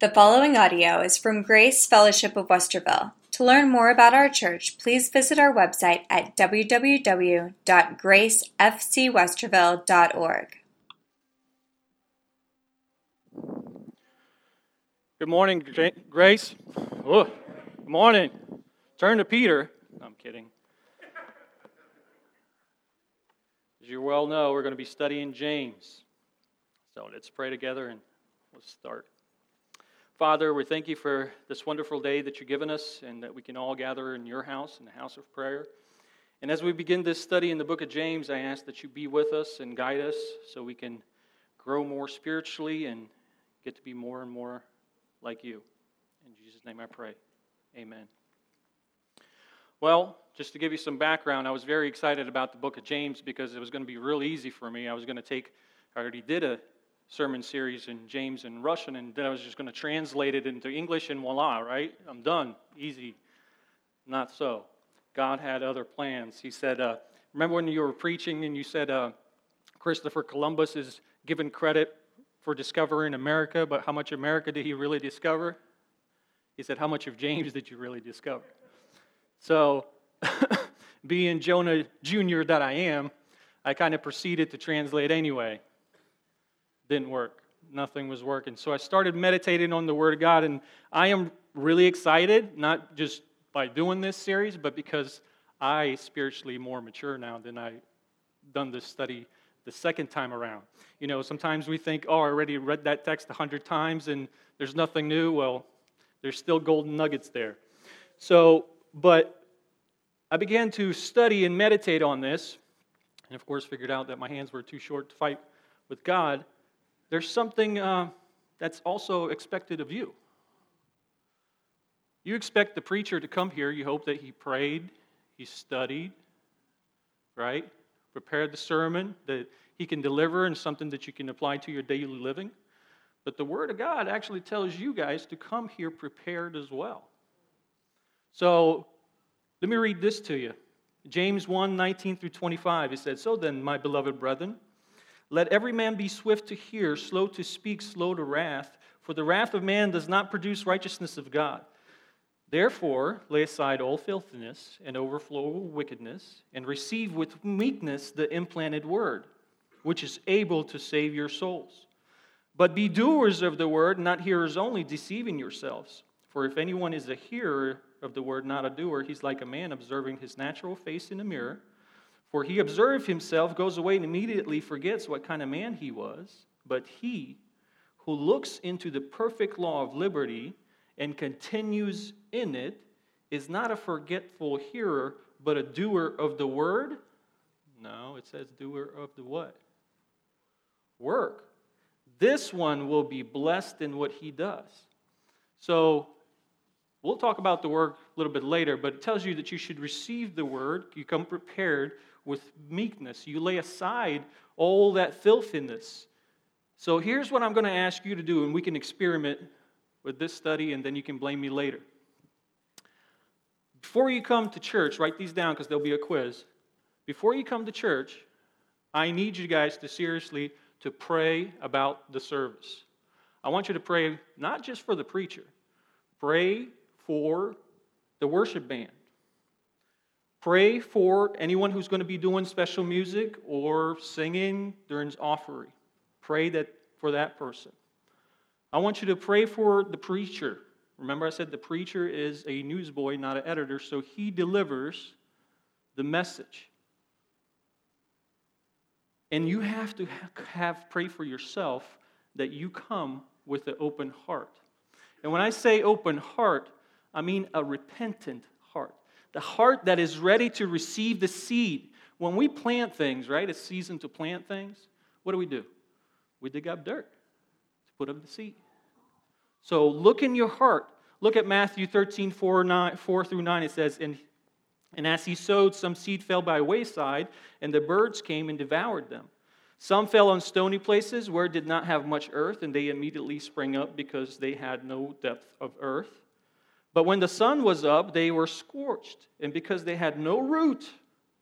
The following audio is from Grace Fellowship of Westerville. To learn more about our church, please visit our website at www.gracefcwesterville.org. Good morning, Gra- Grace. Oh, good morning. Turn to Peter. No, I'm kidding. As you well know, we're going to be studying James. So let's pray together and we'll start. Father, we thank you for this wonderful day that you've given us and that we can all gather in your house, in the house of prayer. And as we begin this study in the book of James, I ask that you be with us and guide us so we can grow more spiritually and get to be more and more like you. In Jesus' name I pray. Amen. Well, just to give you some background, I was very excited about the book of James because it was going to be real easy for me. I was going to take, I already did a sermon series in James and Russian, and then I was just going to translate it into English, and voila, right? I'm done. Easy. Not so. God had other plans. He said, uh, Remember when you were preaching and you said uh, Christopher Columbus is given credit for discovering America, but how much America did he really discover? He said, How much of James did you really discover? So, being Jonah Jr. that I am, I kind of proceeded to translate anyway didn't work. Nothing was working. So I started meditating on the Word of God, and I am really excited, not just by doing this series, but because I spiritually more mature now than I done this study the second time around. You know, sometimes we think, oh, I already read that text a hundred times and there's nothing new. Well, there's still golden nuggets there. So, but I began to study and meditate on this, and of course, figured out that my hands were too short to fight with God there's something uh, that's also expected of you. You expect the preacher to come here, you hope that he prayed, he studied, right? Prepared the sermon that he can deliver and something that you can apply to your daily living. But the Word of God actually tells you guys to come here prepared as well. So let me read this to you. James 1 19 through 25. It said, So then, my beloved brethren, let every man be swift to hear, slow to speak, slow to wrath, for the wrath of man does not produce righteousness of God. Therefore, lay aside all filthiness and overflow wickedness, and receive with meekness the implanted word, which is able to save your souls. But be doers of the word, not hearers only, deceiving yourselves. For if anyone is a hearer of the word, not a doer, he's like a man observing his natural face in a mirror. For he observed himself, goes away, and immediately forgets what kind of man he was. But he who looks into the perfect law of liberty and continues in it is not a forgetful hearer, but a doer of the word. No, it says doer of the what? Work. This one will be blessed in what he does. So, we'll talk about the work a little bit later, but it tells you that you should receive the word. You come prepared with meekness. You lay aside all that filthiness. So here's what I'm going to ask you to do, and we can experiment with this study, and then you can blame me later. Before you come to church, write these down because there'll be a quiz. Before you come to church, I need you guys to seriously to pray about the service. I want you to pray not just for the preacher, pray for the worship band. Pray for anyone who's going to be doing special music or singing during offering. Pray that for that person. I want you to pray for the preacher. Remember, I said the preacher is a newsboy, not an editor, so he delivers the message. And you have to have pray for yourself that you come with an open heart. And when I say open heart, I mean a repentant the heart that is ready to receive the seed. When we plant things, right, it's season to plant things, what do we do? We dig up dirt to put up the seed. So look in your heart. Look at Matthew 13, 4, 9, 4 through 9. It says, and, and as he sowed, some seed fell by wayside, and the birds came and devoured them. Some fell on stony places where it did not have much earth, and they immediately sprang up because they had no depth of earth. But when the sun was up, they were scorched, and because they had no root,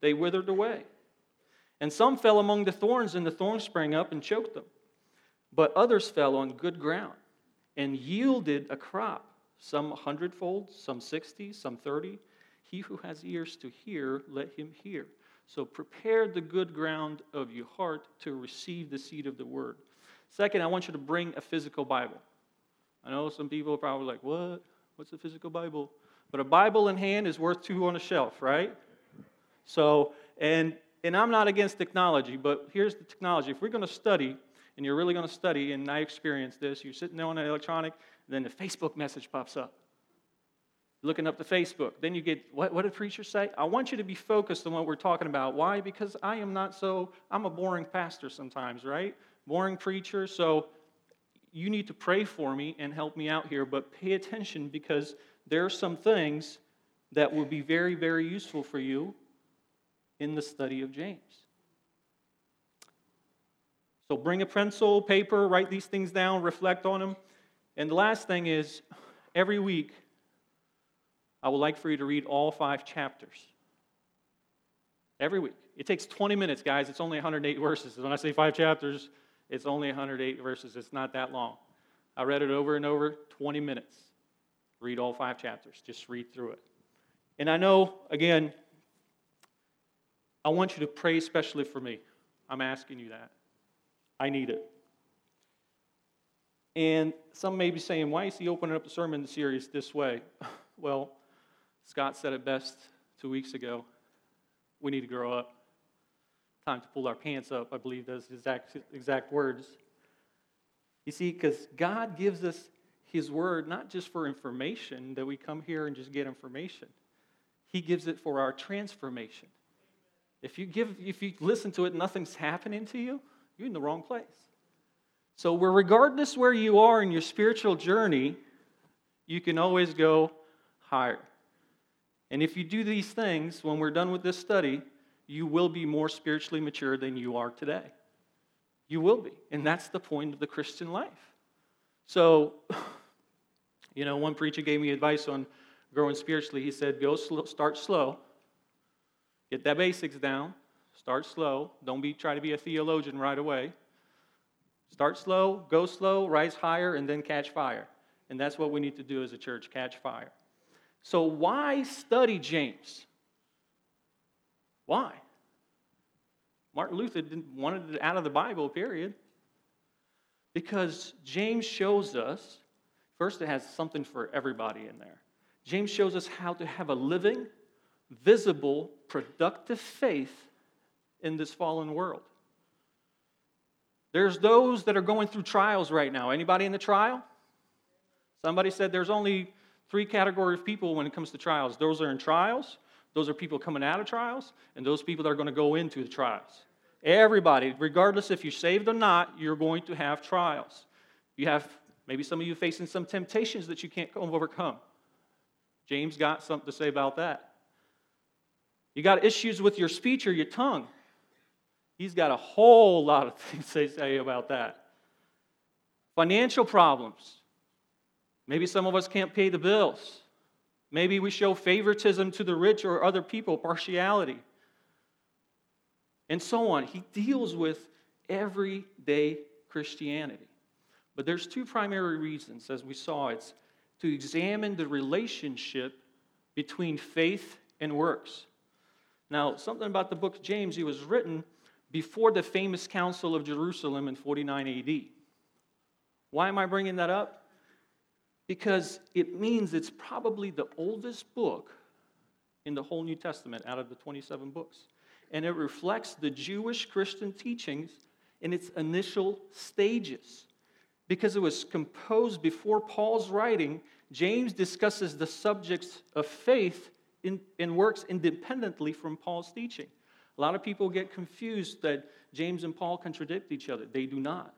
they withered away. And some fell among the thorns, and the thorns sprang up and choked them. But others fell on good ground and yielded a crop, some hundredfold, some sixty, some thirty. He who has ears to hear, let him hear. So prepare the good ground of your heart to receive the seed of the word. Second, I want you to bring a physical Bible. I know some people are probably like, what? What's a physical Bible? But a Bible in hand is worth two on a shelf, right? So, and and I'm not against technology, but here's the technology. If we're going to study, and you're really going to study, and I experienced this, you're sitting there on an electronic, then the Facebook message pops up. Looking up the Facebook. Then you get, what, what did preacher say? I want you to be focused on what we're talking about. Why? Because I am not so, I'm a boring pastor sometimes, right? Boring preacher. So you need to pray for me and help me out here, but pay attention because there are some things that will be very, very useful for you in the study of James. So bring a pencil, paper, write these things down, reflect on them. And the last thing is every week, I would like for you to read all five chapters. Every week. It takes 20 minutes, guys. It's only 108 verses. When I say five chapters, it's only 108 verses. It's not that long. I read it over and over, 20 minutes. Read all five chapters. Just read through it. And I know, again, I want you to pray especially for me. I'm asking you that. I need it. And some may be saying, why is he opening up the sermon series this way? Well, Scott said it best two weeks ago. We need to grow up. Time to pull our pants up, I believe those exact, exact words. You see, because God gives us His Word not just for information, that we come here and just get information, He gives it for our transformation. If you, give, if you listen to it, nothing's happening to you, you're in the wrong place. So, regardless where you are in your spiritual journey, you can always go higher. And if you do these things, when we're done with this study, you will be more spiritually mature than you are today. You will be. And that's the point of the Christian life. So, you know, one preacher gave me advice on growing spiritually. He said, go slow, start slow, Get that basics down. Start slow. Don't be try to be a theologian right away. Start slow, go slow, rise higher, and then catch fire. And that's what we need to do as a church catch fire. So, why study James? Why? Martin Luther didn't wanted it out of the Bible, period. Because James shows us, first, it has something for everybody in there. James shows us how to have a living, visible, productive faith in this fallen world. There's those that are going through trials right now. Anybody in the trial? Somebody said there's only three category of people when it comes to trials. Those are in trials, those are people coming out of trials, and those people that are going to go into the trials. Everybody, regardless if you're saved or not, you're going to have trials. You have maybe some of you facing some temptations that you can't overcome. James got something to say about that. You got issues with your speech or your tongue. He's got a whole lot of things to say about that. Financial problems. Maybe some of us can't pay the bills. Maybe we show favoritism to the rich or other people, partiality, and so on. He deals with everyday Christianity. But there's two primary reasons, as we saw. It's to examine the relationship between faith and works. Now, something about the book of James, he was written before the famous Council of Jerusalem in 49 AD. Why am I bringing that up? Because it means it's probably the oldest book in the whole New Testament out of the 27 books. And it reflects the Jewish Christian teachings in its initial stages. Because it was composed before Paul's writing, James discusses the subjects of faith in, and works independently from Paul's teaching. A lot of people get confused that James and Paul contradict each other. They do not.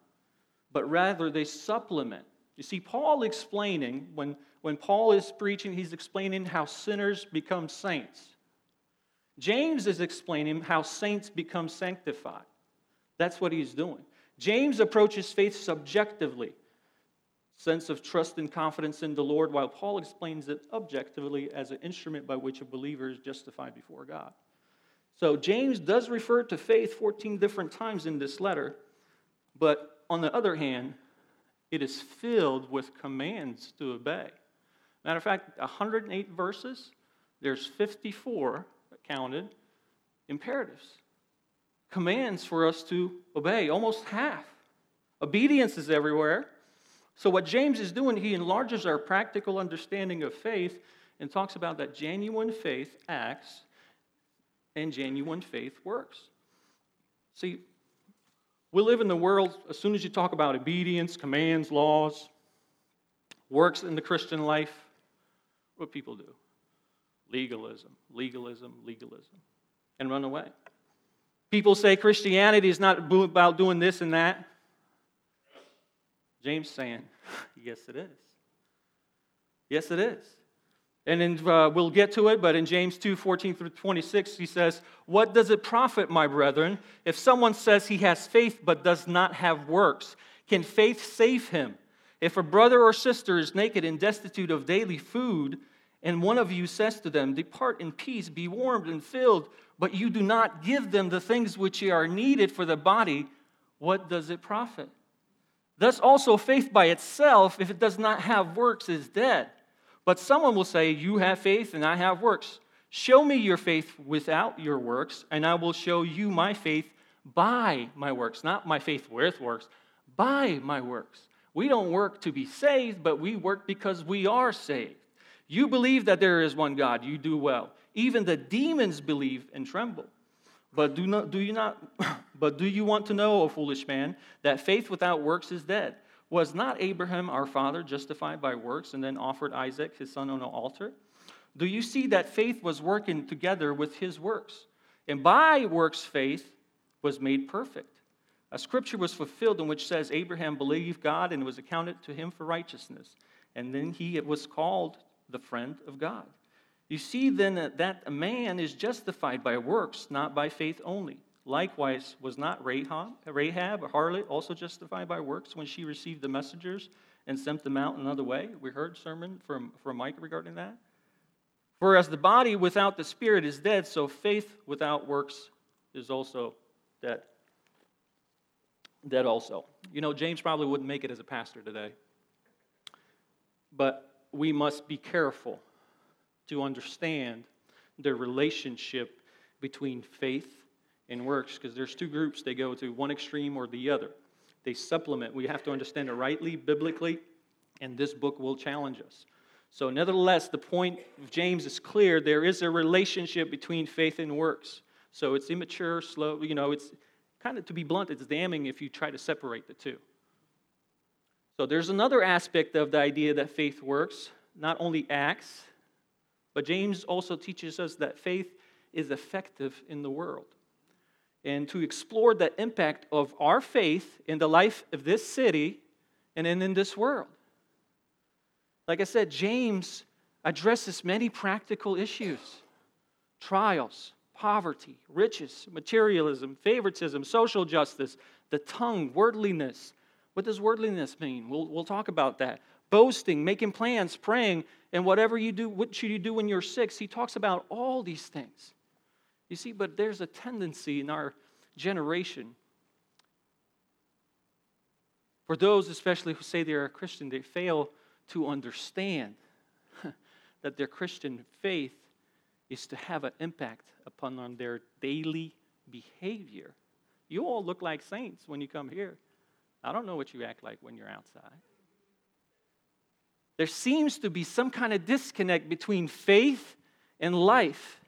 But rather, they supplement. You see, Paul explaining, when, when Paul is preaching, he's explaining how sinners become saints. James is explaining how saints become sanctified. That's what he's doing. James approaches faith subjectively sense of trust and confidence in the Lord, while Paul explains it objectively as an instrument by which a believer is justified before God. So James does refer to faith 14 different times in this letter, but on the other hand, it is filled with commands to obey. Matter of fact, 108 verses, there's 54 counted imperatives, commands for us to obey, almost half. Obedience is everywhere. So, what James is doing, he enlarges our practical understanding of faith and talks about that genuine faith acts and genuine faith works. See, we live in the world, as soon as you talk about obedience, commands, laws, works in the Christian life, what people do? Legalism, legalism, legalism, and run away. People say Christianity is not about doing this and that. James saying, yes, it is. Yes, it is. And in, uh, we'll get to it, but in James 2 14 through 26, he says, What does it profit, my brethren, if someone says he has faith but does not have works? Can faith save him? If a brother or sister is naked and destitute of daily food, and one of you says to them, Depart in peace, be warmed and filled, but you do not give them the things which are needed for the body, what does it profit? Thus also faith by itself, if it does not have works, is dead. But someone will say, You have faith and I have works. Show me your faith without your works, and I will show you my faith by my works. Not my faith with works, by my works. We don't work to be saved, but we work because we are saved. You believe that there is one God, you do well. Even the demons believe and tremble. But do, not, do you not but do you want to know, O foolish man, that faith without works is dead? Was not Abraham our father justified by works and then offered Isaac his son on the altar? Do you see that faith was working together with his works? And by works, faith was made perfect. A scripture was fulfilled in which says Abraham believed God and was accounted to him for righteousness. And then he was called the friend of God. You see then that a man is justified by works, not by faith only. Likewise, was not Rahab, Rahab, a harlot, also justified by works when she received the messengers and sent them out another way? We heard sermon from, from Mike regarding that. For as the body without the spirit is dead, so faith without works is also dead. Dead also. You know, James probably wouldn't make it as a pastor today. But we must be careful to understand the relationship between faith and works because there's two groups they go to, one extreme or the other. They supplement. We have to understand it rightly, biblically, and this book will challenge us. So, nevertheless, the point of James is clear. There is a relationship between faith and works. So, it's immature, slow, you know, it's kind of, to be blunt, it's damning if you try to separate the two. So, there's another aspect of the idea that faith works, not only acts, but James also teaches us that faith is effective in the world and to explore the impact of our faith in the life of this city and in, this world. Like I said, James addresses many practical issues trials, poverty, riches, materialism, favoritism, social justice, the tongue, worldliness. What does worldliness mean? We'll, we'll talk about that. Boasting, making plans, praying, and whatever you do, what should you do when you're sick? He talks about all these things. You see, but there's a tendency in our generation for those, especially who say they're a Christian, they fail to understand that their Christian faith is to have an impact upon on their daily behavior. You all look like saints when you come here. I don't know what you act like when you're outside. There seems to be some kind of disconnect between faith and life.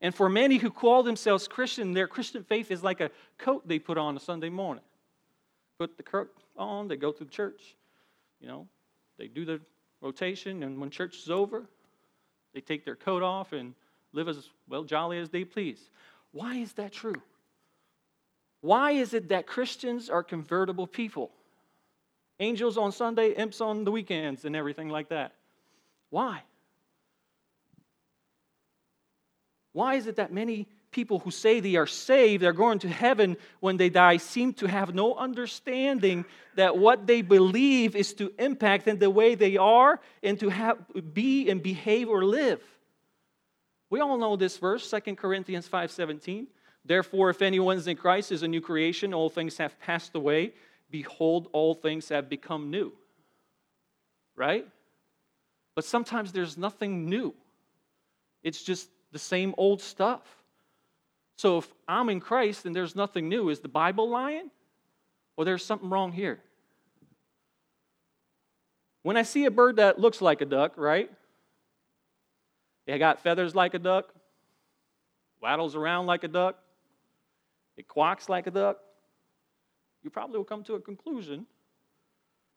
And for many who call themselves Christian, their Christian faith is like a coat they put on a Sunday morning. Put the coat on, they go to the church, you know, they do the rotation, and when church is over, they take their coat off and live as well jolly as they please. Why is that true? Why is it that Christians are convertible people? Angels on Sunday, imps on the weekends, and everything like that. Why? Why is it that many people who say they are saved, they're going to heaven when they die, seem to have no understanding that what they believe is to impact in the way they are and to have, be and behave or live? We all know this verse, 2 Corinthians 5:17. Therefore, if anyone is in Christ is a new creation, all things have passed away. Behold, all things have become new. right? But sometimes there's nothing new, it's just the same old stuff. So if I'm in Christ and there's nothing new, is the Bible lying? Or there's something wrong here? When I see a bird that looks like a duck, right? It got feathers like a duck, waddles around like a duck, it quacks like a duck, you probably will come to a conclusion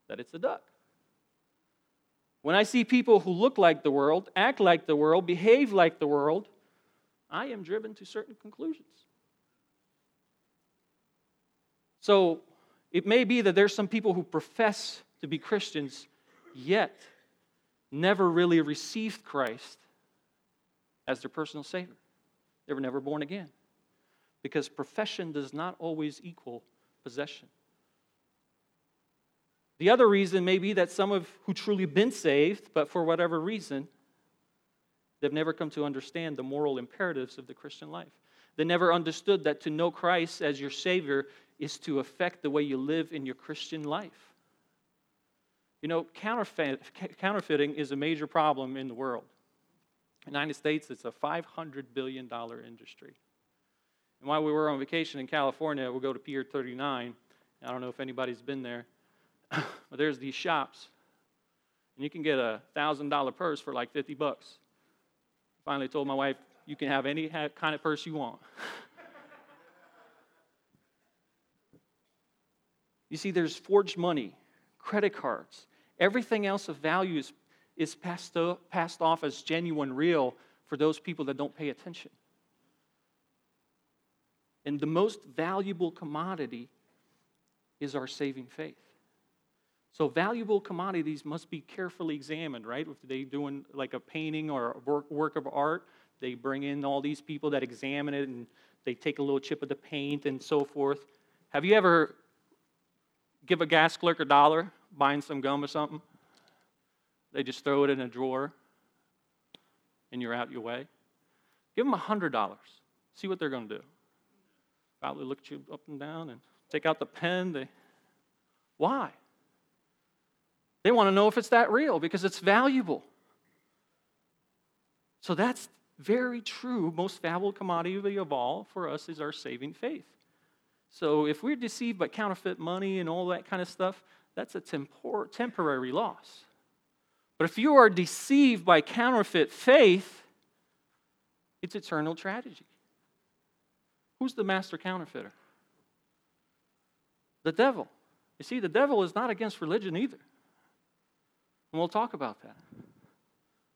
that it's a duck. When I see people who look like the world, act like the world, behave like the world, I am driven to certain conclusions. So it may be that there's some people who profess to be Christians, yet never really received Christ as their personal Savior. They were never born again. Because profession does not always equal possession. The other reason may be that some of who truly been saved, but for whatever reason, they've never come to understand the moral imperatives of the Christian life. They never understood that to know Christ as your Savior is to affect the way you live in your Christian life. You know, counterfeit, counterfeiting is a major problem in the world. In the United States, it's a $500 billion industry. And while we were on vacation in California, we'll go to Pier 39. I don't know if anybody's been there, but there's these shops. And you can get a $1,000 purse for like 50 bucks. Finally told my wife, you can have any kind of purse you want. you see, there's forged money, credit cards, everything else of value is, is passed, passed off as genuine, real for those people that don't pay attention. And the most valuable commodity is our saving faith. So valuable commodities must be carefully examined, right? If they're doing like a painting or a work, of art, they bring in all these people that examine it and they take a little chip of the paint and so forth. Have you ever give a gas clerk a dollar buying some gum or something? They just throw it in a drawer and you're out your way. Give them a hundred dollars. See what they're going to do. Probably look at you up and down and take out the pen. They, why? They want to know if it's that real because it's valuable. So that's very true. Most valuable commodity of all for us is our saving faith. So if we're deceived by counterfeit money and all that kind of stuff, that's a tempor- temporary loss. But if you are deceived by counterfeit faith, it's eternal tragedy. Who's the master counterfeiter? The devil. You see, the devil is not against religion either. And we'll talk about that.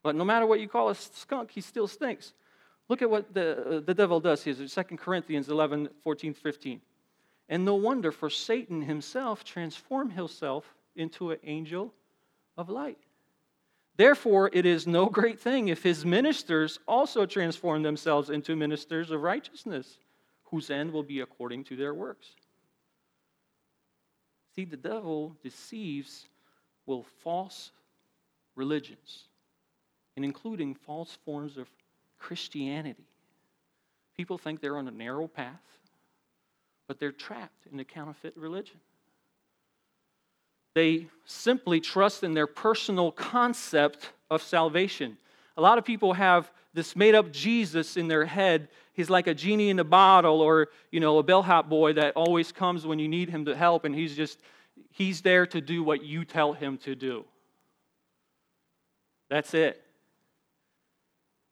But no matter what you call a skunk, he still stinks. Look at what the, uh, the devil does here. 2 Corinthians 11, 14, 15. And no wonder, for Satan himself transformed himself into an angel of light. Therefore, it is no great thing if his ministers also transform themselves into ministers of righteousness whose end will be according to their works. See, the devil deceives with false religions, and including false forms of Christianity. People think they're on a narrow path, but they're trapped in a counterfeit religion. They simply trust in their personal concept of salvation. A lot of people have this made up Jesus in their head. He's like a genie in a bottle or, you know, a bellhop boy that always comes when you need him to help and he's just he's there to do what you tell him to do. That's it.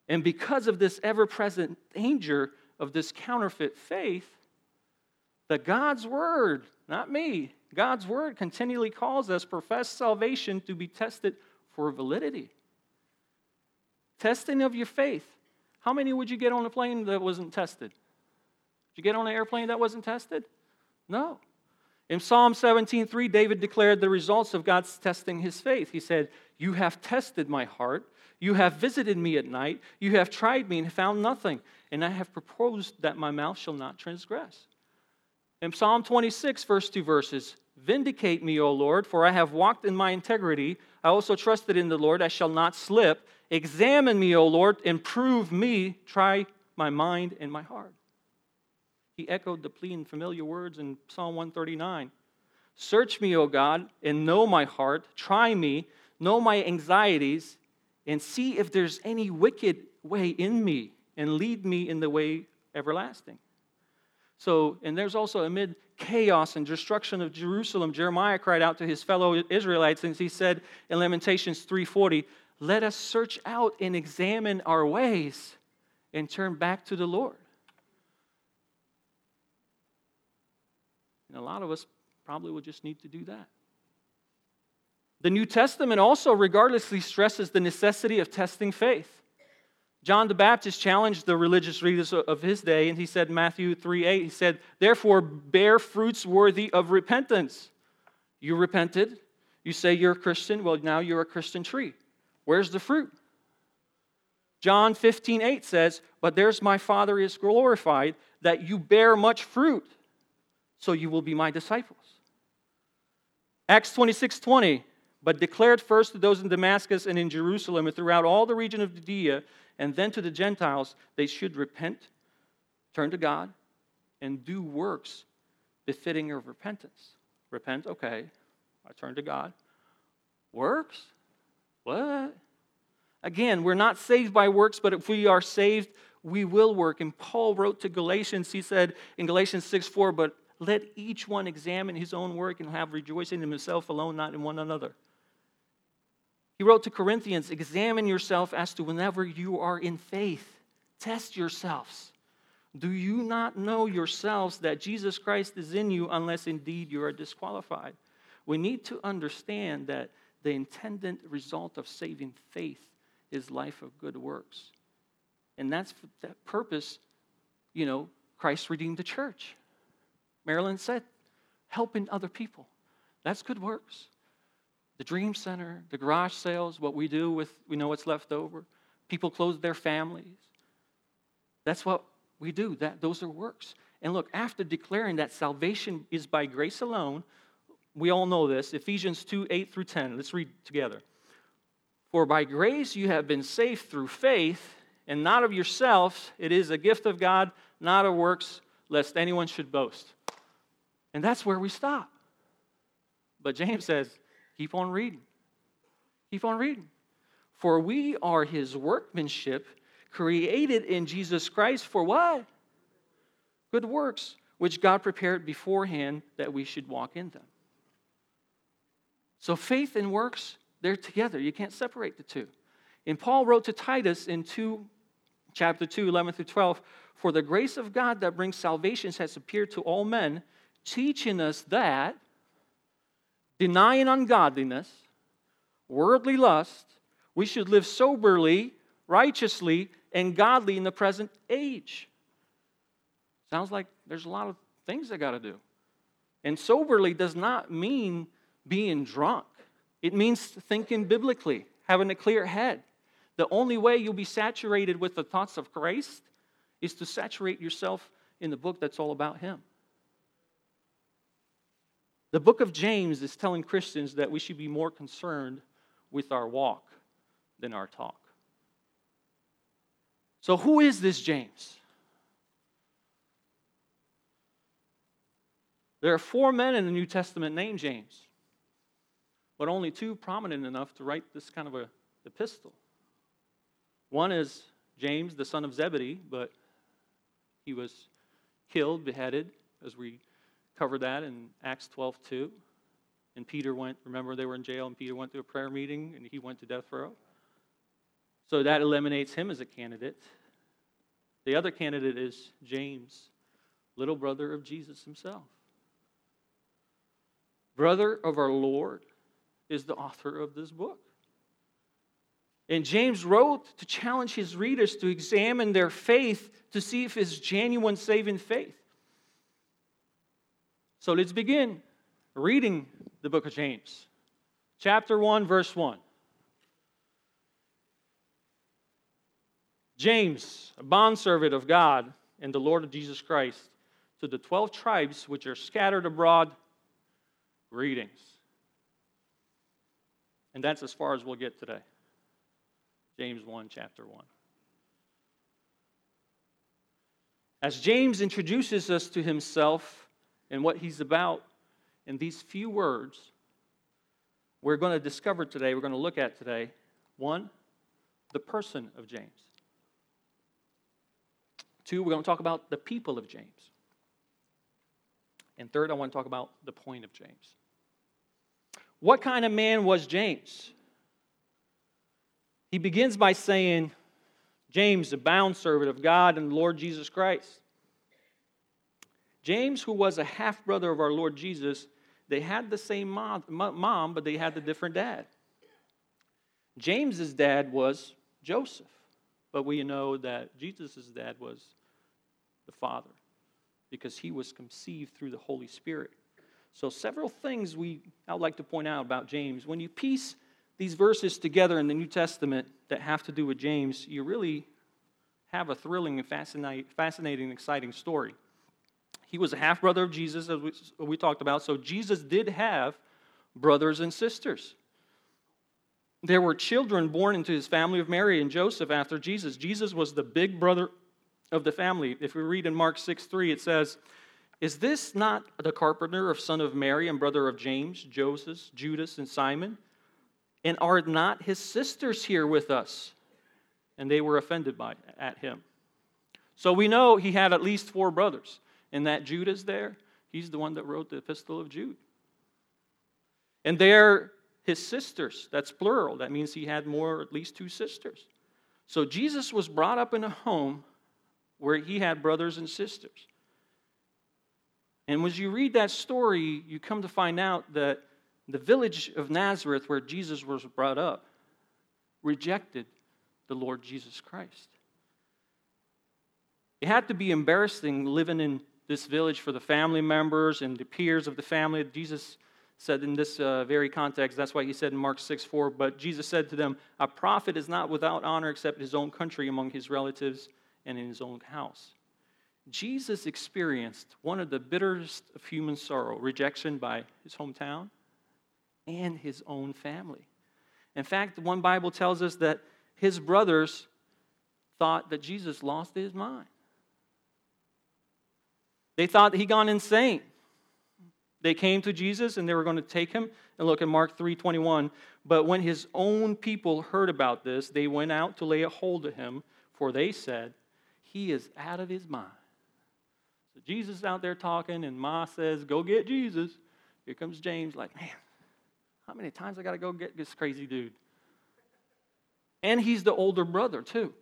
And because of this ever-present danger of this counterfeit faith, that God's word, not me, God's word continually calls us profess salvation to be tested for validity. Testing of your faith. How many would you get on a plane that wasn't tested? Did you get on an airplane that wasn't tested? No. In Psalm 17:3, David declared the results of God's testing his faith. He said, You have tested my heart. You have visited me at night. You have tried me and found nothing. And I have proposed that my mouth shall not transgress. In Psalm 26, first two verses, Vindicate me, O Lord, for I have walked in my integrity. I also trusted in the Lord. I shall not slip. Examine me, O Lord, and prove me. Try my mind and my heart. He echoed the plea in familiar words in Psalm 139 Search me, O God, and know my heart. Try me. Know my anxieties, and see if there's any wicked way in me, and lead me in the way everlasting. So, and there's also amid chaos and destruction of Jerusalem, Jeremiah cried out to his fellow Israelites, and he said in Lamentations 3:40, "Let us search out and examine our ways and turn back to the Lord." And a lot of us probably will just need to do that. The New Testament also regardlessly stresses the necessity of testing faith. John the Baptist challenged the religious leaders of his day, and he said, Matthew 3 8, he said, Therefore, bear fruits worthy of repentance. You repented. You say you're a Christian. Well, now you're a Christian tree. Where's the fruit? John 15 8 says, But there's my Father is glorified, that you bear much fruit, so you will be my disciples. Acts 26 20, but declared first to those in Damascus and in Jerusalem and throughout all the region of Judea and then to the Gentiles, they should repent, turn to God, and do works befitting of repentance. Repent, okay. I turn to God. Works? What? Again, we're not saved by works, but if we are saved, we will work. And Paul wrote to Galatians, he said in Galatians 6 4, but let each one examine his own work and have rejoicing in himself alone, not in one another. He wrote to Corinthians Examine yourself as to whenever you are in faith, test yourselves. Do you not know yourselves that Jesus Christ is in you unless indeed you are disqualified? We need to understand that the intended result of saving faith is life of good works. And that's that purpose, you know, Christ redeemed the church. Marilyn said, helping other people. That's good works the dream center, the garage sales, what we do with we know what's left over. People close their families. That's what we do. That those are works. And look, after declaring that salvation is by grace alone, we all know this. Ephesians 2, 8 through 10. Let's read together. For by grace you have been saved through faith, and not of yourselves. It is a gift of God, not of works, lest anyone should boast. And that's where we stop. But James says, Keep on reading. Keep on reading. For we are his workmanship, created in Jesus Christ for what? Good works, which God prepared beforehand that we should walk in them. So faith and works, they're together. You can't separate the two. And Paul wrote to Titus in 2, chapter 2, 11 through 12, For the grace of God that brings salvation has appeared to all men, teaching us that denying ungodliness, worldly lust, we should live soberly, righteously, and godly in the present age. Sounds like there's a lot of things I got to do. And soberly does not mean being drunk, it means thinking biblically, having a clear head. The only way you'll be saturated with the thoughts of Christ is to saturate yourself in the book that's all about Him. The book of James is telling Christians that we should be more concerned with our walk than our talk. So, who is this James? There are four men in the New Testament named James, but only two prominent enough to write this kind of a epistle. One is James, the son of Zebedee, but he was killed, beheaded, as we covered that in Acts 12 2. And Peter went, remember, they were in jail, and Peter went to a prayer meeting, and he went to death row. So that eliminates him as a candidate. The other candidate is James, little brother of Jesus himself. Brother of our Lord is the author of this book. And James wrote to challenge his readers to examine their faith to see if it's genuine saving faith. So let's begin reading the book of James, chapter 1, verse 1. James, a bondservant of God and the Lord of Jesus Christ, to the 12 tribes which are scattered abroad, greetings. And that's as far as we'll get today. James 1, chapter 1. As James introduces us to himself, and what he's about in these few words, we're going to discover today, we're going to look at today one, the person of James. Two, we're going to talk about the people of James. And third, I want to talk about the point of James. What kind of man was James? He begins by saying, James, a bound servant of God and the Lord Jesus Christ. James, who was a half brother of our Lord Jesus, they had the same mom, but they had a different dad. James's dad was Joseph, but we know that Jesus' dad was the Father because he was conceived through the Holy Spirit. So, several things we I would like to point out about James. When you piece these verses together in the New Testament that have to do with James, you really have a thrilling and fascinating, fascinating exciting story. He was a half brother of Jesus, as we, we talked about. So, Jesus did have brothers and sisters. There were children born into his family of Mary and Joseph after Jesus. Jesus was the big brother of the family. If we read in Mark 6 3, it says, Is this not the carpenter of son of Mary and brother of James, Joseph, Judas, and Simon? And are not his sisters here with us? And they were offended by at him. So we know he had at least four brothers. And that Judas there, he's the one that wrote the Epistle of Jude. And they're his sisters. That's plural. That means he had more, at least two sisters. So Jesus was brought up in a home where he had brothers and sisters. And as you read that story, you come to find out that the village of Nazareth, where Jesus was brought up, rejected the Lord Jesus Christ. It had to be embarrassing living in this village for the family members and the peers of the family. Jesus said in this uh, very context, that's why he said in Mark 6 4, but Jesus said to them, A prophet is not without honor except his own country among his relatives and in his own house. Jesus experienced one of the bitterest of human sorrow rejection by his hometown and his own family. In fact, one Bible tells us that his brothers thought that Jesus lost his mind. They thought that he gone insane. They came to Jesus and they were going to take him. And look at Mark 3:21. But when his own people heard about this, they went out to lay a hold of him, for they said, he is out of his mind. So Jesus is out there talking, and Ma says, Go get Jesus. Here comes James, like, Man, how many times I got to go get this crazy dude? And he's the older brother, too.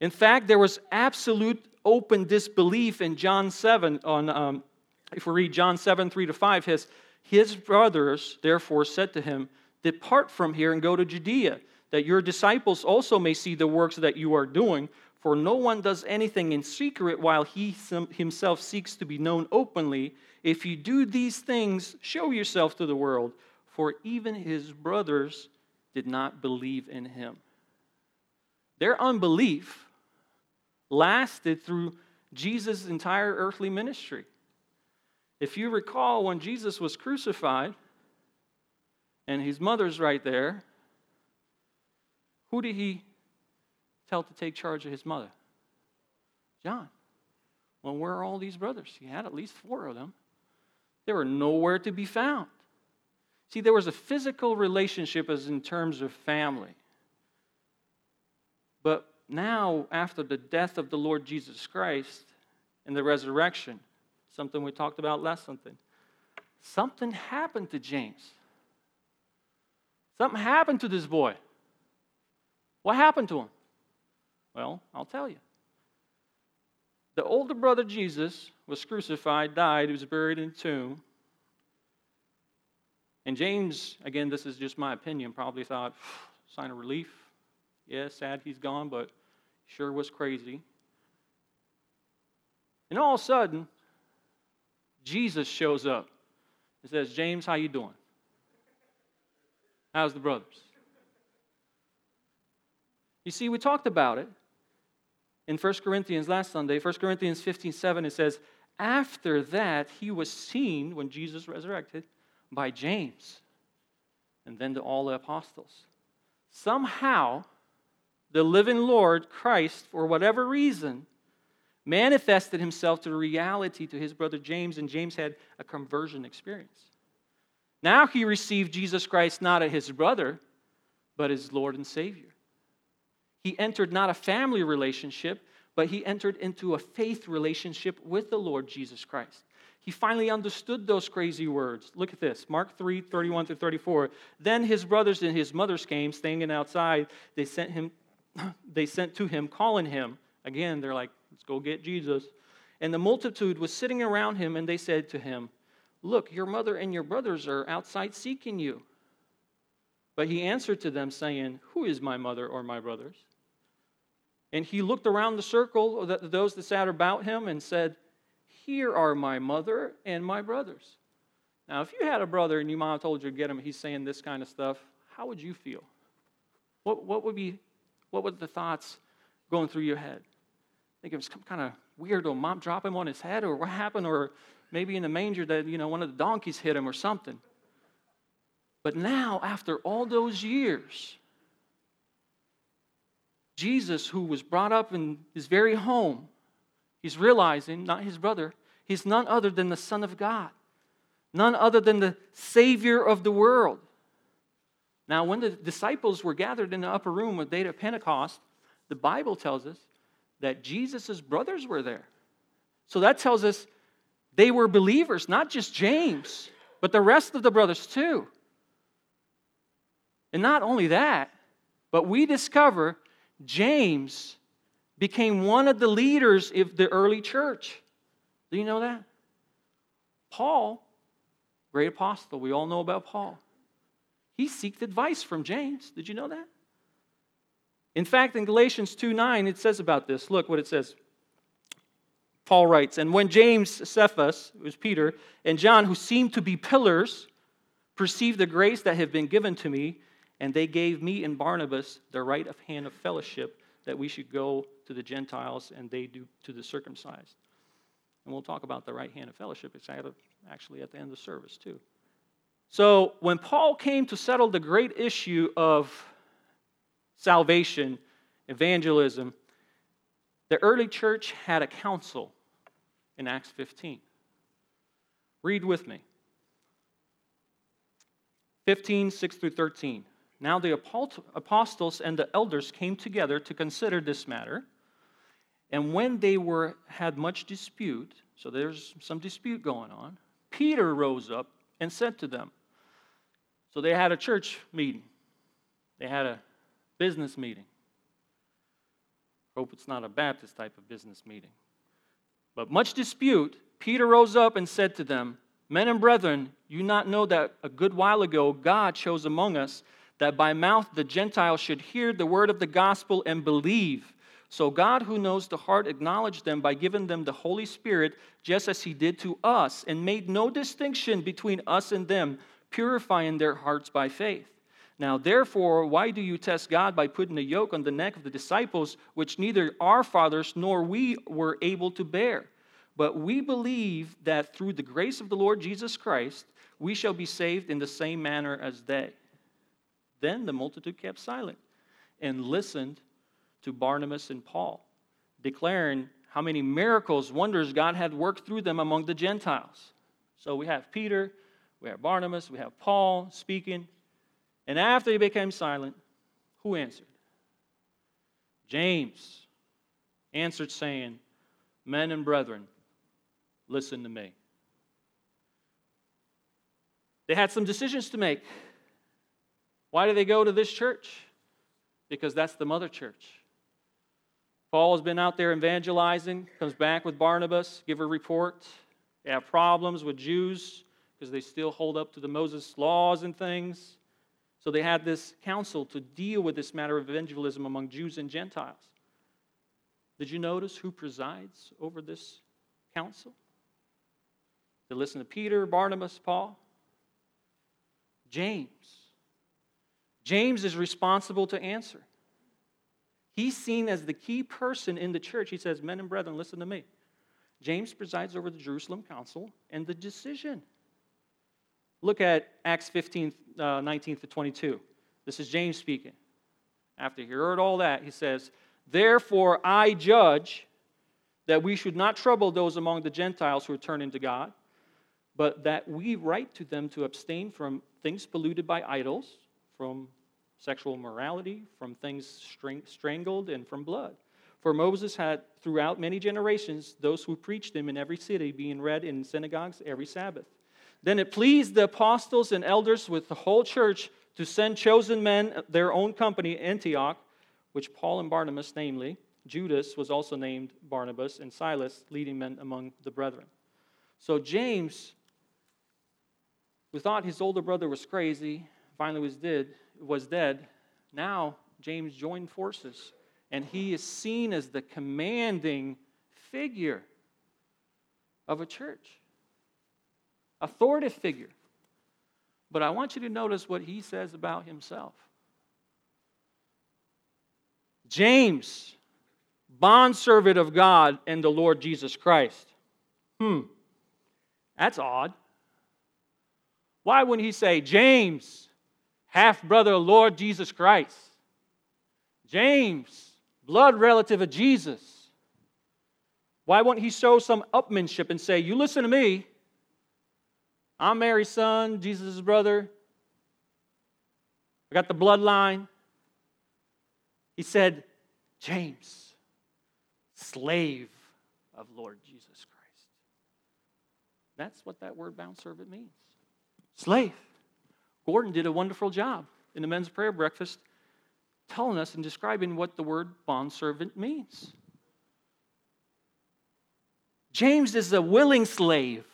In fact, there was absolute open disbelief in John 7. On, um, if we read John 7, 3 to 5, his, his brothers therefore said to him, Depart from here and go to Judea, that your disciples also may see the works that you are doing. For no one does anything in secret while he himself seeks to be known openly. If you do these things, show yourself to the world. For even his brothers did not believe in him. Their unbelief lasted through Jesus' entire earthly ministry. If you recall, when Jesus was crucified, and his mother's right there, who did he tell to take charge of his mother? John. Well, where are all these brothers? He had at least four of them. They were nowhere to be found. See, there was a physical relationship as in terms of family. Now, after the death of the Lord Jesus Christ and the resurrection, something we talked about last something, something happened to James. Something happened to this boy. What happened to him? Well, I'll tell you. The older brother Jesus was crucified, died, he was buried in a tomb. And James, again, this is just my opinion, probably thought, sign of relief. Yeah, sad he's gone, but sure was crazy. And all of a sudden, Jesus shows up and says, James, how you doing? How's the brothers? You see, we talked about it in 1 Corinthians last Sunday, 1 Corinthians 15 7, it says, After that, he was seen when Jesus resurrected by James and then to all the apostles. Somehow, the living Lord, Christ, for whatever reason, manifested himself to reality to his brother James, and James had a conversion experience. Now he received Jesus Christ not as his brother, but as Lord and Savior. He entered not a family relationship, but he entered into a faith relationship with the Lord Jesus Christ. He finally understood those crazy words. Look at this Mark 3 31 to 34. Then his brothers and his mothers came, standing outside. They sent, him, they sent to him, calling him. Again, they're like, let's go get Jesus. And the multitude was sitting around him, and they said to him, Look, your mother and your brothers are outside seeking you. But he answered to them, saying, Who is my mother or my brothers? And he looked around the circle those that sat about him and said, Here are my mother and my brothers. Now, if you had a brother and your mom told you to get him, he's saying this kind of stuff, how would you feel? What, what would be, what were the thoughts going through your head? I Think it was some kind of weird, or mom drop him on his head, or what happened, or maybe in the manger that, you know, one of the donkeys hit him or something. But now, after all those years, Jesus, who was brought up in his very home, he's realizing, not his brother, he's none other than the Son of God, none other than the Savior of the world. Now, when the disciples were gathered in the upper room with day of Pentecost, the Bible tells us that Jesus' brothers were there. So that tells us they were believers, not just James, but the rest of the brothers too. And not only that, but we discover James became one of the leaders of the early church. Do you know that? Paul, great apostle, we all know about Paul. He sought advice from James. Did you know that? In fact, in Galatians 2 9, it says about this. Look what it says. Paul writes, And when James, Cephas, it was Peter, and John, who seemed to be pillars, perceived the grace that had been given to me, and they gave me and Barnabas the right of hand of fellowship that we should go to the Gentiles and they do to the circumcised. And we'll talk about the right hand of fellowship. It's actually at the end of the service, too. So when Paul came to settle the great issue of salvation, evangelism, the early church had a council in Acts 15. Read with me 15, 6 through 13. Now the apostles and the elders came together to consider this matter. And when they were had much dispute, so there's some dispute going on, Peter rose up and said to them. So they had a church meeting. They had a business meeting. Hope it's not a Baptist type of business meeting. But much dispute, Peter rose up and said to them, Men and brethren, you not know that a good while ago God chose among us that by mouth the Gentiles should hear the word of the gospel and believe. So God, who knows the heart, acknowledged them by giving them the Holy Spirit, just as He did to us, and made no distinction between us and them, purifying their hearts by faith. Now, therefore, why do you test God by putting a yoke on the neck of the disciples, which neither our fathers nor we were able to bear? But we believe that through the grace of the Lord Jesus Christ, we shall be saved in the same manner as they. Then the multitude kept silent and listened to Barnabas and Paul, declaring how many miracles, wonders God had worked through them among the Gentiles. So we have Peter, we have Barnabas, we have Paul speaking. And after he became silent, who answered? James answered, saying, Men and brethren, listen to me. They had some decisions to make. Why do they go to this church? Because that's the mother church. Paul has been out there evangelizing, comes back with Barnabas, give a report. They have problems with Jews because they still hold up to the Moses laws and things. So they had this council to deal with this matter of evangelism among Jews and Gentiles. Did you notice who presides over this council? They listen to Peter, Barnabas, Paul, James. James is responsible to answer. He's seen as the key person in the church. He says, Men and brethren, listen to me. James presides over the Jerusalem Council and the decision. Look at Acts 15, uh, 19 to 22. This is James speaking. After he heard all that, he says, Therefore I judge that we should not trouble those among the Gentiles who are turning to God, but that we write to them to abstain from things polluted by idols, from sexual morality, from things strangled, and from blood. For Moses had throughout many generations those who preached him in every city, being read in synagogues every Sabbath. Then it pleased the apostles and elders with the whole church to send chosen men, uh, their own company, Antioch, which Paul and Barnabas, namely, Judas was also named Barnabas, and Silas, leading men among the brethren. So James, who thought his older brother was crazy, finally was dead, was dead. Now James joined forces, and he is seen as the commanding figure of a church, authoritative figure. But I want you to notice what he says about himself. James, bondservant of God and the Lord Jesus Christ. Hmm, that's odd. Why wouldn't he say, James, half brother of Lord Jesus Christ? James, blood relative of Jesus. Why wouldn't he show some upmanship and say, You listen to me. I'm Mary's son, Jesus' brother. I got the bloodline. He said, James, slave of Lord Jesus Christ. That's what that word bound servant means. Slave. Gordon did a wonderful job in the men's prayer breakfast telling us and describing what the word bondservant means. James is a willing slave.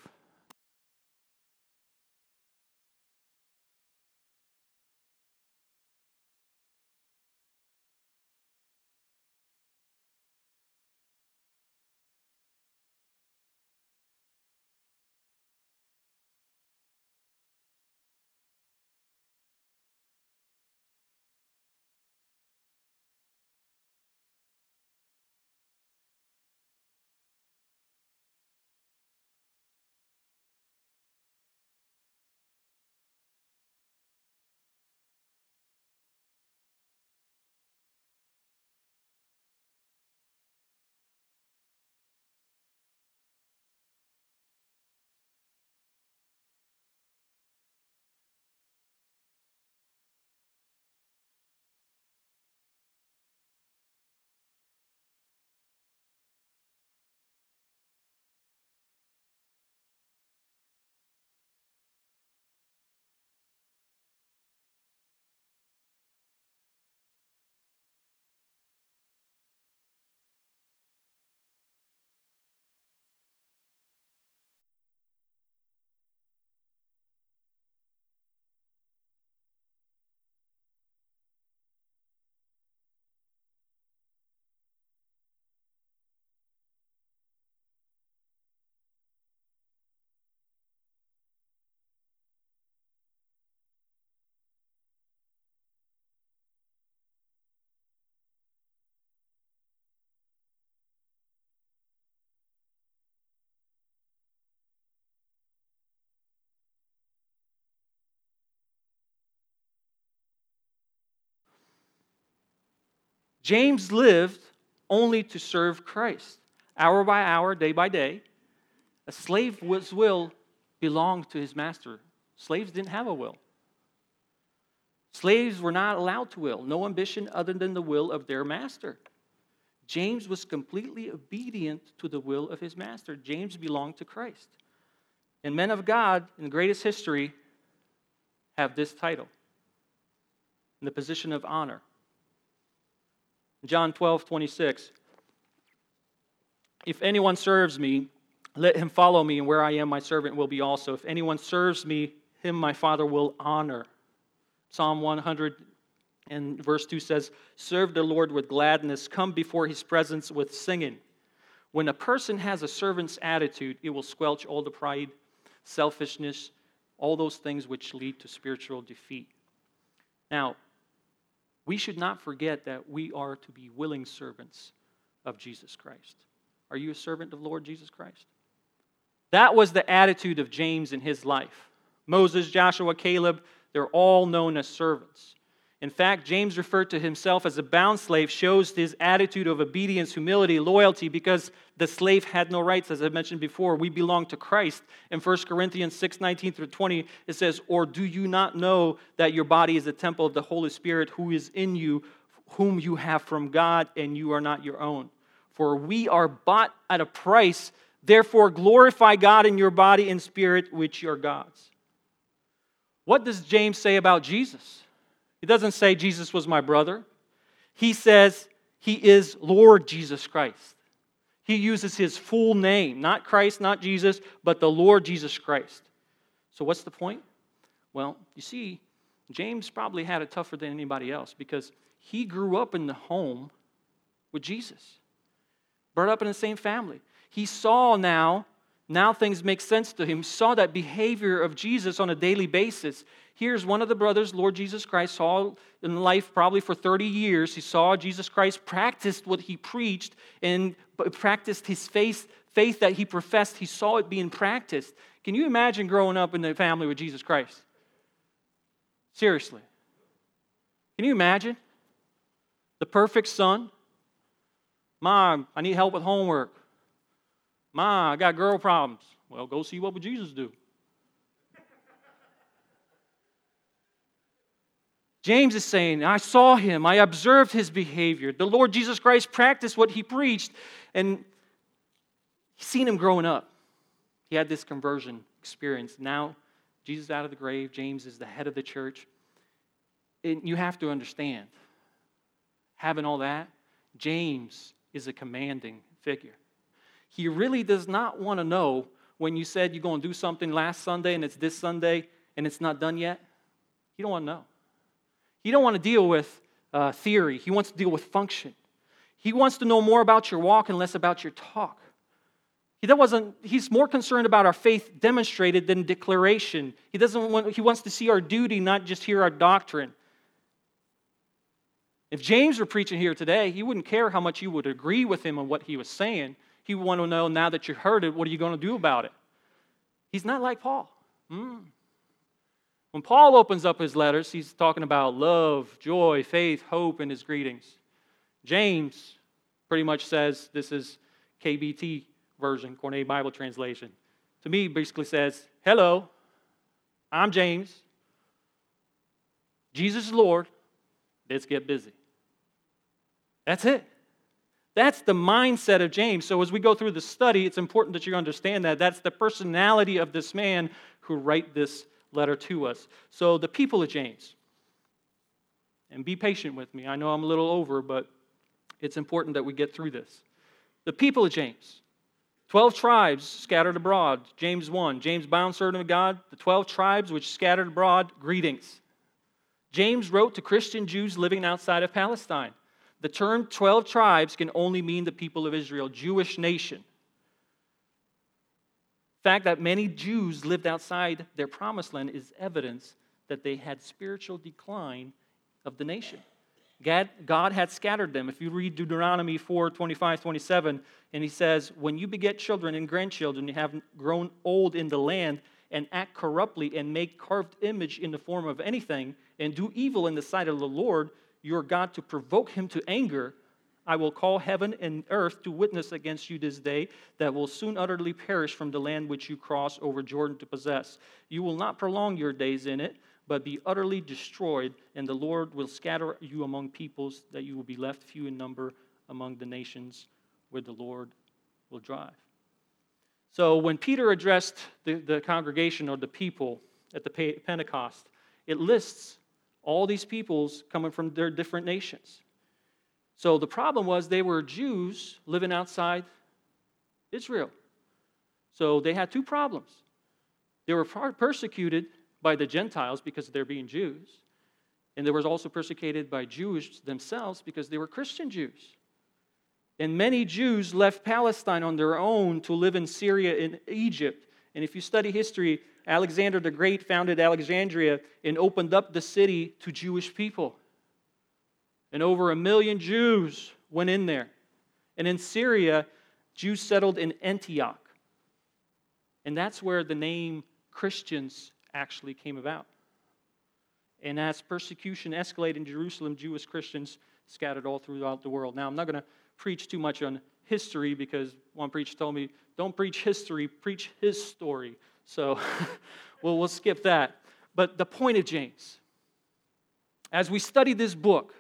James lived only to serve Christ, hour by hour, day by day. A slave's will belonged to his master. Slaves didn't have a will. Slaves were not allowed to will, no ambition other than the will of their master. James was completely obedient to the will of his master. James belonged to Christ. And men of God in the greatest history have this title in the position of honor. John 12, 26. If anyone serves me, let him follow me, and where I am, my servant will be also. If anyone serves me, him my Father will honor. Psalm 100 and verse 2 says, Serve the Lord with gladness, come before his presence with singing. When a person has a servant's attitude, it will squelch all the pride, selfishness, all those things which lead to spiritual defeat. Now, we should not forget that we are to be willing servants of Jesus Christ. Are you a servant of Lord Jesus Christ? That was the attitude of James in his life. Moses, Joshua, Caleb, they're all known as servants. In fact, James referred to himself as a bound slave, shows his attitude of obedience, humility, loyalty, because the slave had no rights. As I mentioned before, we belong to Christ. In 1 Corinthians 6 19 through 20, it says, Or do you not know that your body is a temple of the Holy Spirit who is in you, whom you have from God, and you are not your own? For we are bought at a price. Therefore, glorify God in your body and spirit, which are God's. What does James say about Jesus? He doesn't say Jesus was my brother. He says he is Lord Jesus Christ. He uses his full name, not Christ, not Jesus, but the Lord Jesus Christ. So, what's the point? Well, you see, James probably had it tougher than anybody else because he grew up in the home with Jesus, brought up in the same family. He saw now, now things make sense to him. Saw that behavior of Jesus on a daily basis. Here's one of the brothers, Lord Jesus Christ, saw in life probably for 30 years. He saw Jesus Christ practiced what he preached and practiced his faith, faith that he professed. He saw it being practiced. Can you imagine growing up in the family with Jesus Christ? Seriously. Can you imagine? The perfect son. Mom, I need help with homework. Mom, I got girl problems. Well, go see what would Jesus do. James is saying, I saw him, I observed his behavior. The Lord Jesus Christ practiced what he preached, and seen him growing up. He had this conversion experience. Now, Jesus out of the grave, James is the head of the church. And you have to understand, having all that, James is a commanding figure. He really does not want to know when you said you're going to do something last Sunday and it's this Sunday and it's not done yet. He don't want to know. He don't want to deal with uh, theory. He wants to deal with function. He wants to know more about your walk and less about your talk. He that wasn't, he's more concerned about our faith demonstrated than declaration. He, doesn't want, he wants to see our duty, not just hear our doctrine. If James were preaching here today, he wouldn't care how much you would agree with him on what he was saying. He would want to know now that you heard it, what are you going to do about it? He's not like Paul. Mm. When Paul opens up his letters, he's talking about love, joy, faith, hope in his greetings. James pretty much says this is KBT version, Cornell Bible translation. To me, basically says, Hello, I'm James. Jesus is Lord. Let's get busy. That's it. That's the mindset of James. So, as we go through the study, it's important that you understand that. That's the personality of this man who wrote this letter to us. So, the people of James, and be patient with me. I know I'm a little over, but it's important that we get through this. The people of James, 12 tribes scattered abroad, James 1. James, bound servant of God, the 12 tribes which scattered abroad, greetings. James wrote to Christian Jews living outside of Palestine. The term 12 tribes can only mean the people of Israel, Jewish nation fact that many Jews lived outside their promised land is evidence that they had spiritual decline of the nation. God, had scattered them. If you read Deuteronomy 4 25, 27, and he says, When you beget children and grandchildren, you have grown old in the land, and act corruptly, and make carved image in the form of anything, and do evil in the sight of the Lord your God to provoke him to anger, I will call heaven and earth to witness against you this day that will soon utterly perish from the land which you cross over Jordan to possess. You will not prolong your days in it, but be utterly destroyed, and the Lord will scatter you among peoples, that you will be left few in number among the nations where the Lord will drive. So when Peter addressed the, the congregation or the people at the Pentecost, it lists all these peoples coming from their different nations. So the problem was they were Jews living outside Israel. So they had two problems. They were persecuted by the Gentiles because they're being Jews, and they were also persecuted by Jews themselves because they were Christian Jews. And many Jews left Palestine on their own to live in Syria and Egypt. And if you study history, Alexander the Great founded Alexandria and opened up the city to Jewish people and over a million Jews went in there. And in Syria, Jews settled in Antioch. And that's where the name Christians actually came about. And as persecution escalated in Jerusalem, Jewish Christians scattered all throughout the world. Now, I'm not going to preach too much on history because one preacher told me, don't preach history, preach his story. So well, we'll skip that. But the point of James, as we study this book,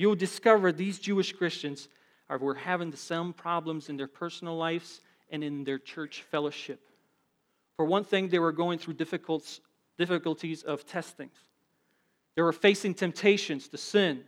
you'll discover these Jewish Christians are, were having the same problems in their personal lives and in their church fellowship. For one thing, they were going through difficulties of testings. They were facing temptations to sin.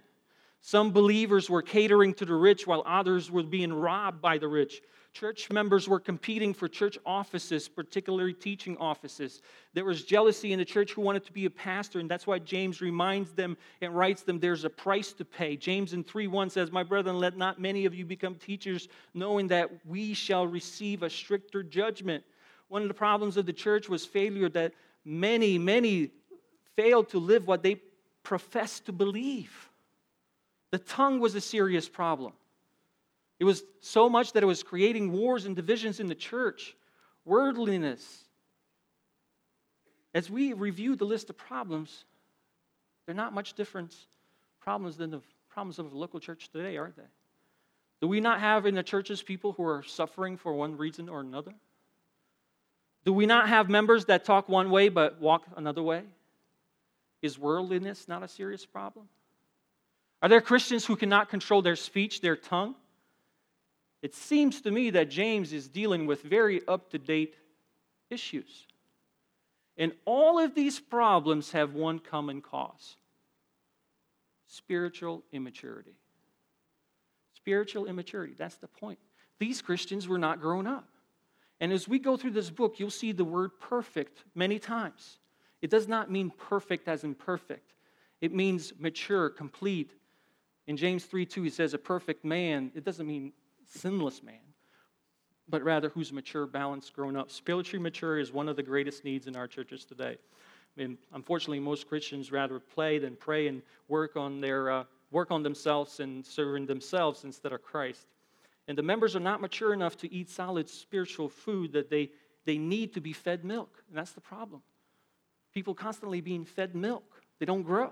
Some believers were catering to the rich while others were being robbed by the rich. Church members were competing for church offices, particularly teaching offices. There was jealousy in the church who wanted to be a pastor, and that's why James reminds them and writes them there's a price to pay. James in 3 1 says, My brethren, let not many of you become teachers, knowing that we shall receive a stricter judgment. One of the problems of the church was failure that many, many failed to live what they professed to believe. The tongue was a serious problem. It was so much that it was creating wars and divisions in the church, worldliness. As we review the list of problems, they're not much different problems than the problems of the local church today, are they? Do we not have in the churches people who are suffering for one reason or another? Do we not have members that talk one way but walk another way? Is worldliness not a serious problem? Are there Christians who cannot control their speech, their tongue? It seems to me that James is dealing with very up to date issues. And all of these problems have one common cause spiritual immaturity. Spiritual immaturity, that's the point. These Christians were not grown up. And as we go through this book, you'll see the word perfect many times. It does not mean perfect as imperfect, it means mature, complete. In James 3 2, he says, a perfect man. It doesn't mean sinless man, but rather who's mature, balanced, grown up. Spiritually mature is one of the greatest needs in our churches today. I mean, unfortunately, most Christians rather play than pray and work on their uh, work on themselves and serving themselves instead of Christ. And the members are not mature enough to eat solid spiritual food that they, they need to be fed milk. And that's the problem. People constantly being fed milk, they don't grow.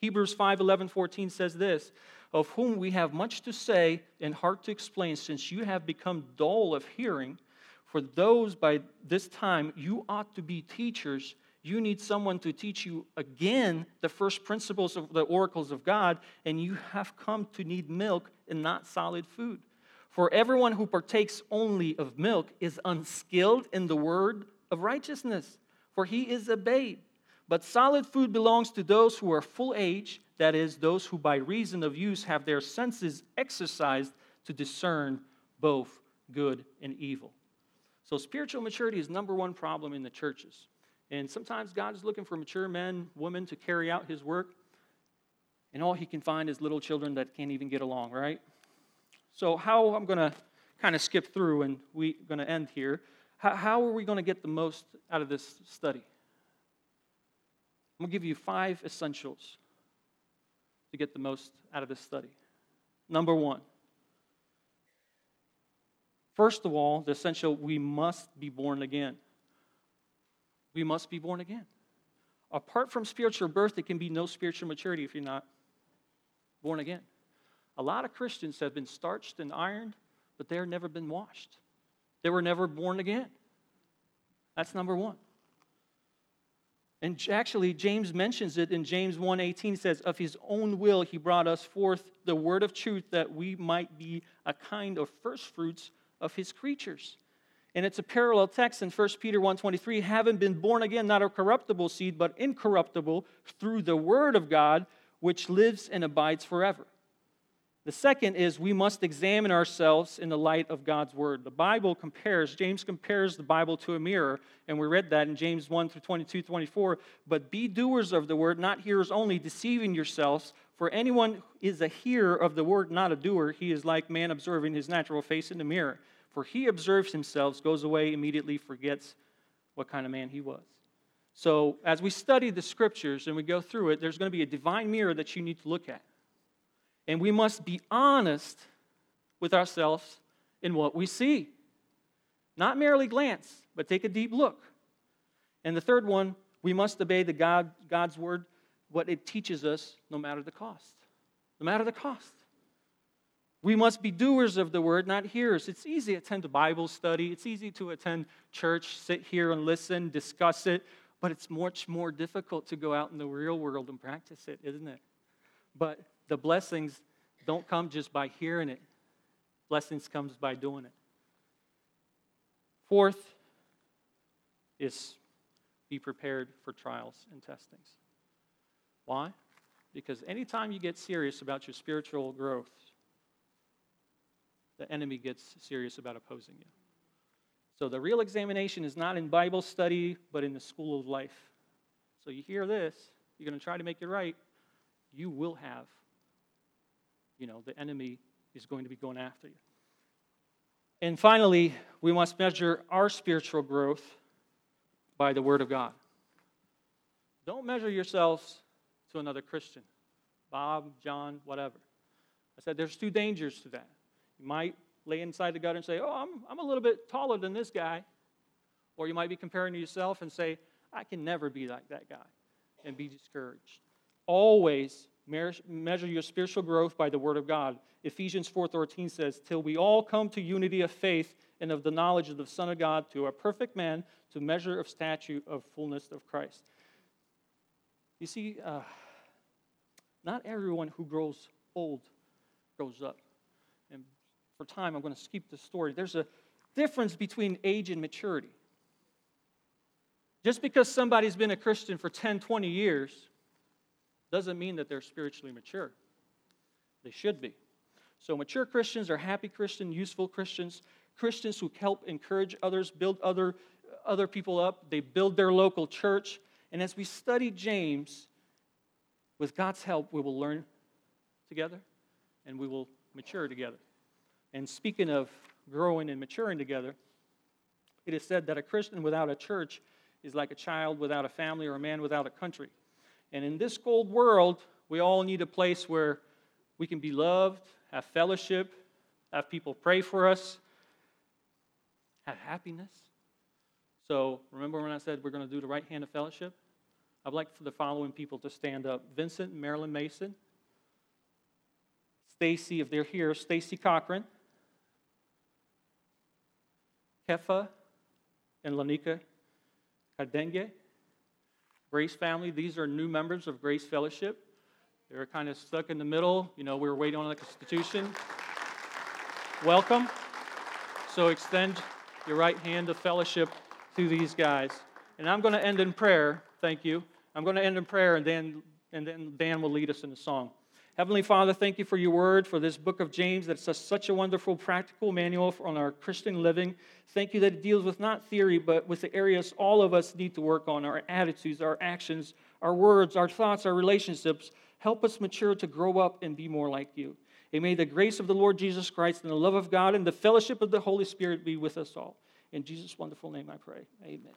Hebrews 5 11, 14 says this Of whom we have much to say and hard to explain, since you have become dull of hearing. For those by this time you ought to be teachers, you need someone to teach you again the first principles of the oracles of God, and you have come to need milk and not solid food. For everyone who partakes only of milk is unskilled in the word of righteousness, for he is a babe. But solid food belongs to those who are full age, that is, those who by reason of use have their senses exercised to discern both good and evil. So, spiritual maturity is number one problem in the churches. And sometimes God is looking for mature men, women to carry out his work, and all he can find is little children that can't even get along, right? So, how I'm going to kind of skip through and we're going to end here. How, how are we going to get the most out of this study? I'm going to give you five essentials to get the most out of this study. Number one, first of all, the essential we must be born again. We must be born again. Apart from spiritual birth, there can be no spiritual maturity if you're not born again. A lot of Christians have been starched and ironed, but they've never been washed. They were never born again. That's number one. And actually, James mentions it in James 1:18 says, Of his own will he brought us forth the word of truth that we might be a kind of first fruits of his creatures. And it's a parallel text in 1 Peter 1:23, having been born again, not of corruptible seed, but incorruptible, through the word of God, which lives and abides forever. The second is we must examine ourselves in the light of God's word. The Bible compares, James compares the Bible to a mirror, and we read that in James 1 through 22, 24. But be doers of the word, not hearers only, deceiving yourselves. For anyone is a hearer of the word, not a doer, he is like man observing his natural face in the mirror. For he observes himself, goes away, immediately forgets what kind of man he was. So, as we study the scriptures and we go through it, there's going to be a divine mirror that you need to look at. And we must be honest with ourselves in what we see. Not merely glance, but take a deep look. And the third one, we must obey the God, God's word what it teaches us no matter the cost. No matter the cost. We must be doers of the word, not hearers. It's easy to attend Bible study. It's easy to attend church, sit here and listen, discuss it, but it's much more difficult to go out in the real world and practice it, isn't it? But the blessings don't come just by hearing it. Blessings comes by doing it. Fourth is be prepared for trials and testings. Why? Because anytime you get serious about your spiritual growth, the enemy gets serious about opposing you. So the real examination is not in Bible study, but in the school of life. So you hear this, you're going to try to make it right, you will have, you know, the enemy is going to be going after you. And finally, we must measure our spiritual growth by the Word of God. Don't measure yourselves to another Christian, Bob, John, whatever. I said there's two dangers to that. You might lay inside the gutter and say, Oh, I'm, I'm a little bit taller than this guy. Or you might be comparing to yourself and say, I can never be like that guy, and be discouraged. Always measure your spiritual growth by the word of God. Ephesians 4:13 says, "Till we all come to unity of faith and of the knowledge of the Son of God, to a perfect man, to measure of statute of fullness of Christ." You see, uh, not everyone who grows old grows up And for time, I'm going to skip the story. There's a difference between age and maturity. Just because somebody's been a Christian for 10, 20 years doesn't mean that they're spiritually mature. They should be. So, mature Christians are happy Christians, useful Christians, Christians who help encourage others, build other, other people up. They build their local church. And as we study James, with God's help, we will learn together and we will mature together. And speaking of growing and maturing together, it is said that a Christian without a church is like a child without a family or a man without a country. And in this cold world, we all need a place where we can be loved, have fellowship, have people pray for us, have happiness. So remember when I said we're going to do the right hand of fellowship? I'd like for the following people to stand up Vincent Marilyn Mason, Stacy, if they're here, Stacy Cochran. Kefa and Lanika Kadenge. Grace family, these are new members of Grace Fellowship. They're kind of stuck in the middle. You know, we are waiting on the Constitution. Welcome. So extend your right hand of fellowship to these guys. And I'm going to end in prayer. Thank you. I'm going to end in prayer, and then, and then Dan will lead us in a song. Heavenly Father, thank you for your word, for this book of James that's such a wonderful practical manual on our Christian living. Thank you that it deals with not theory, but with the areas all of us need to work on our attitudes, our actions, our words, our thoughts, our relationships. Help us mature to grow up and be more like you. And may the grace of the Lord Jesus Christ and the love of God and the fellowship of the Holy Spirit be with us all. In Jesus' wonderful name I pray. Amen.